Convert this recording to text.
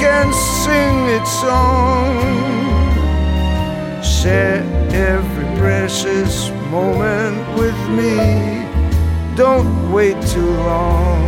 Can sing its song. Share every precious moment with me. Don't wait too long.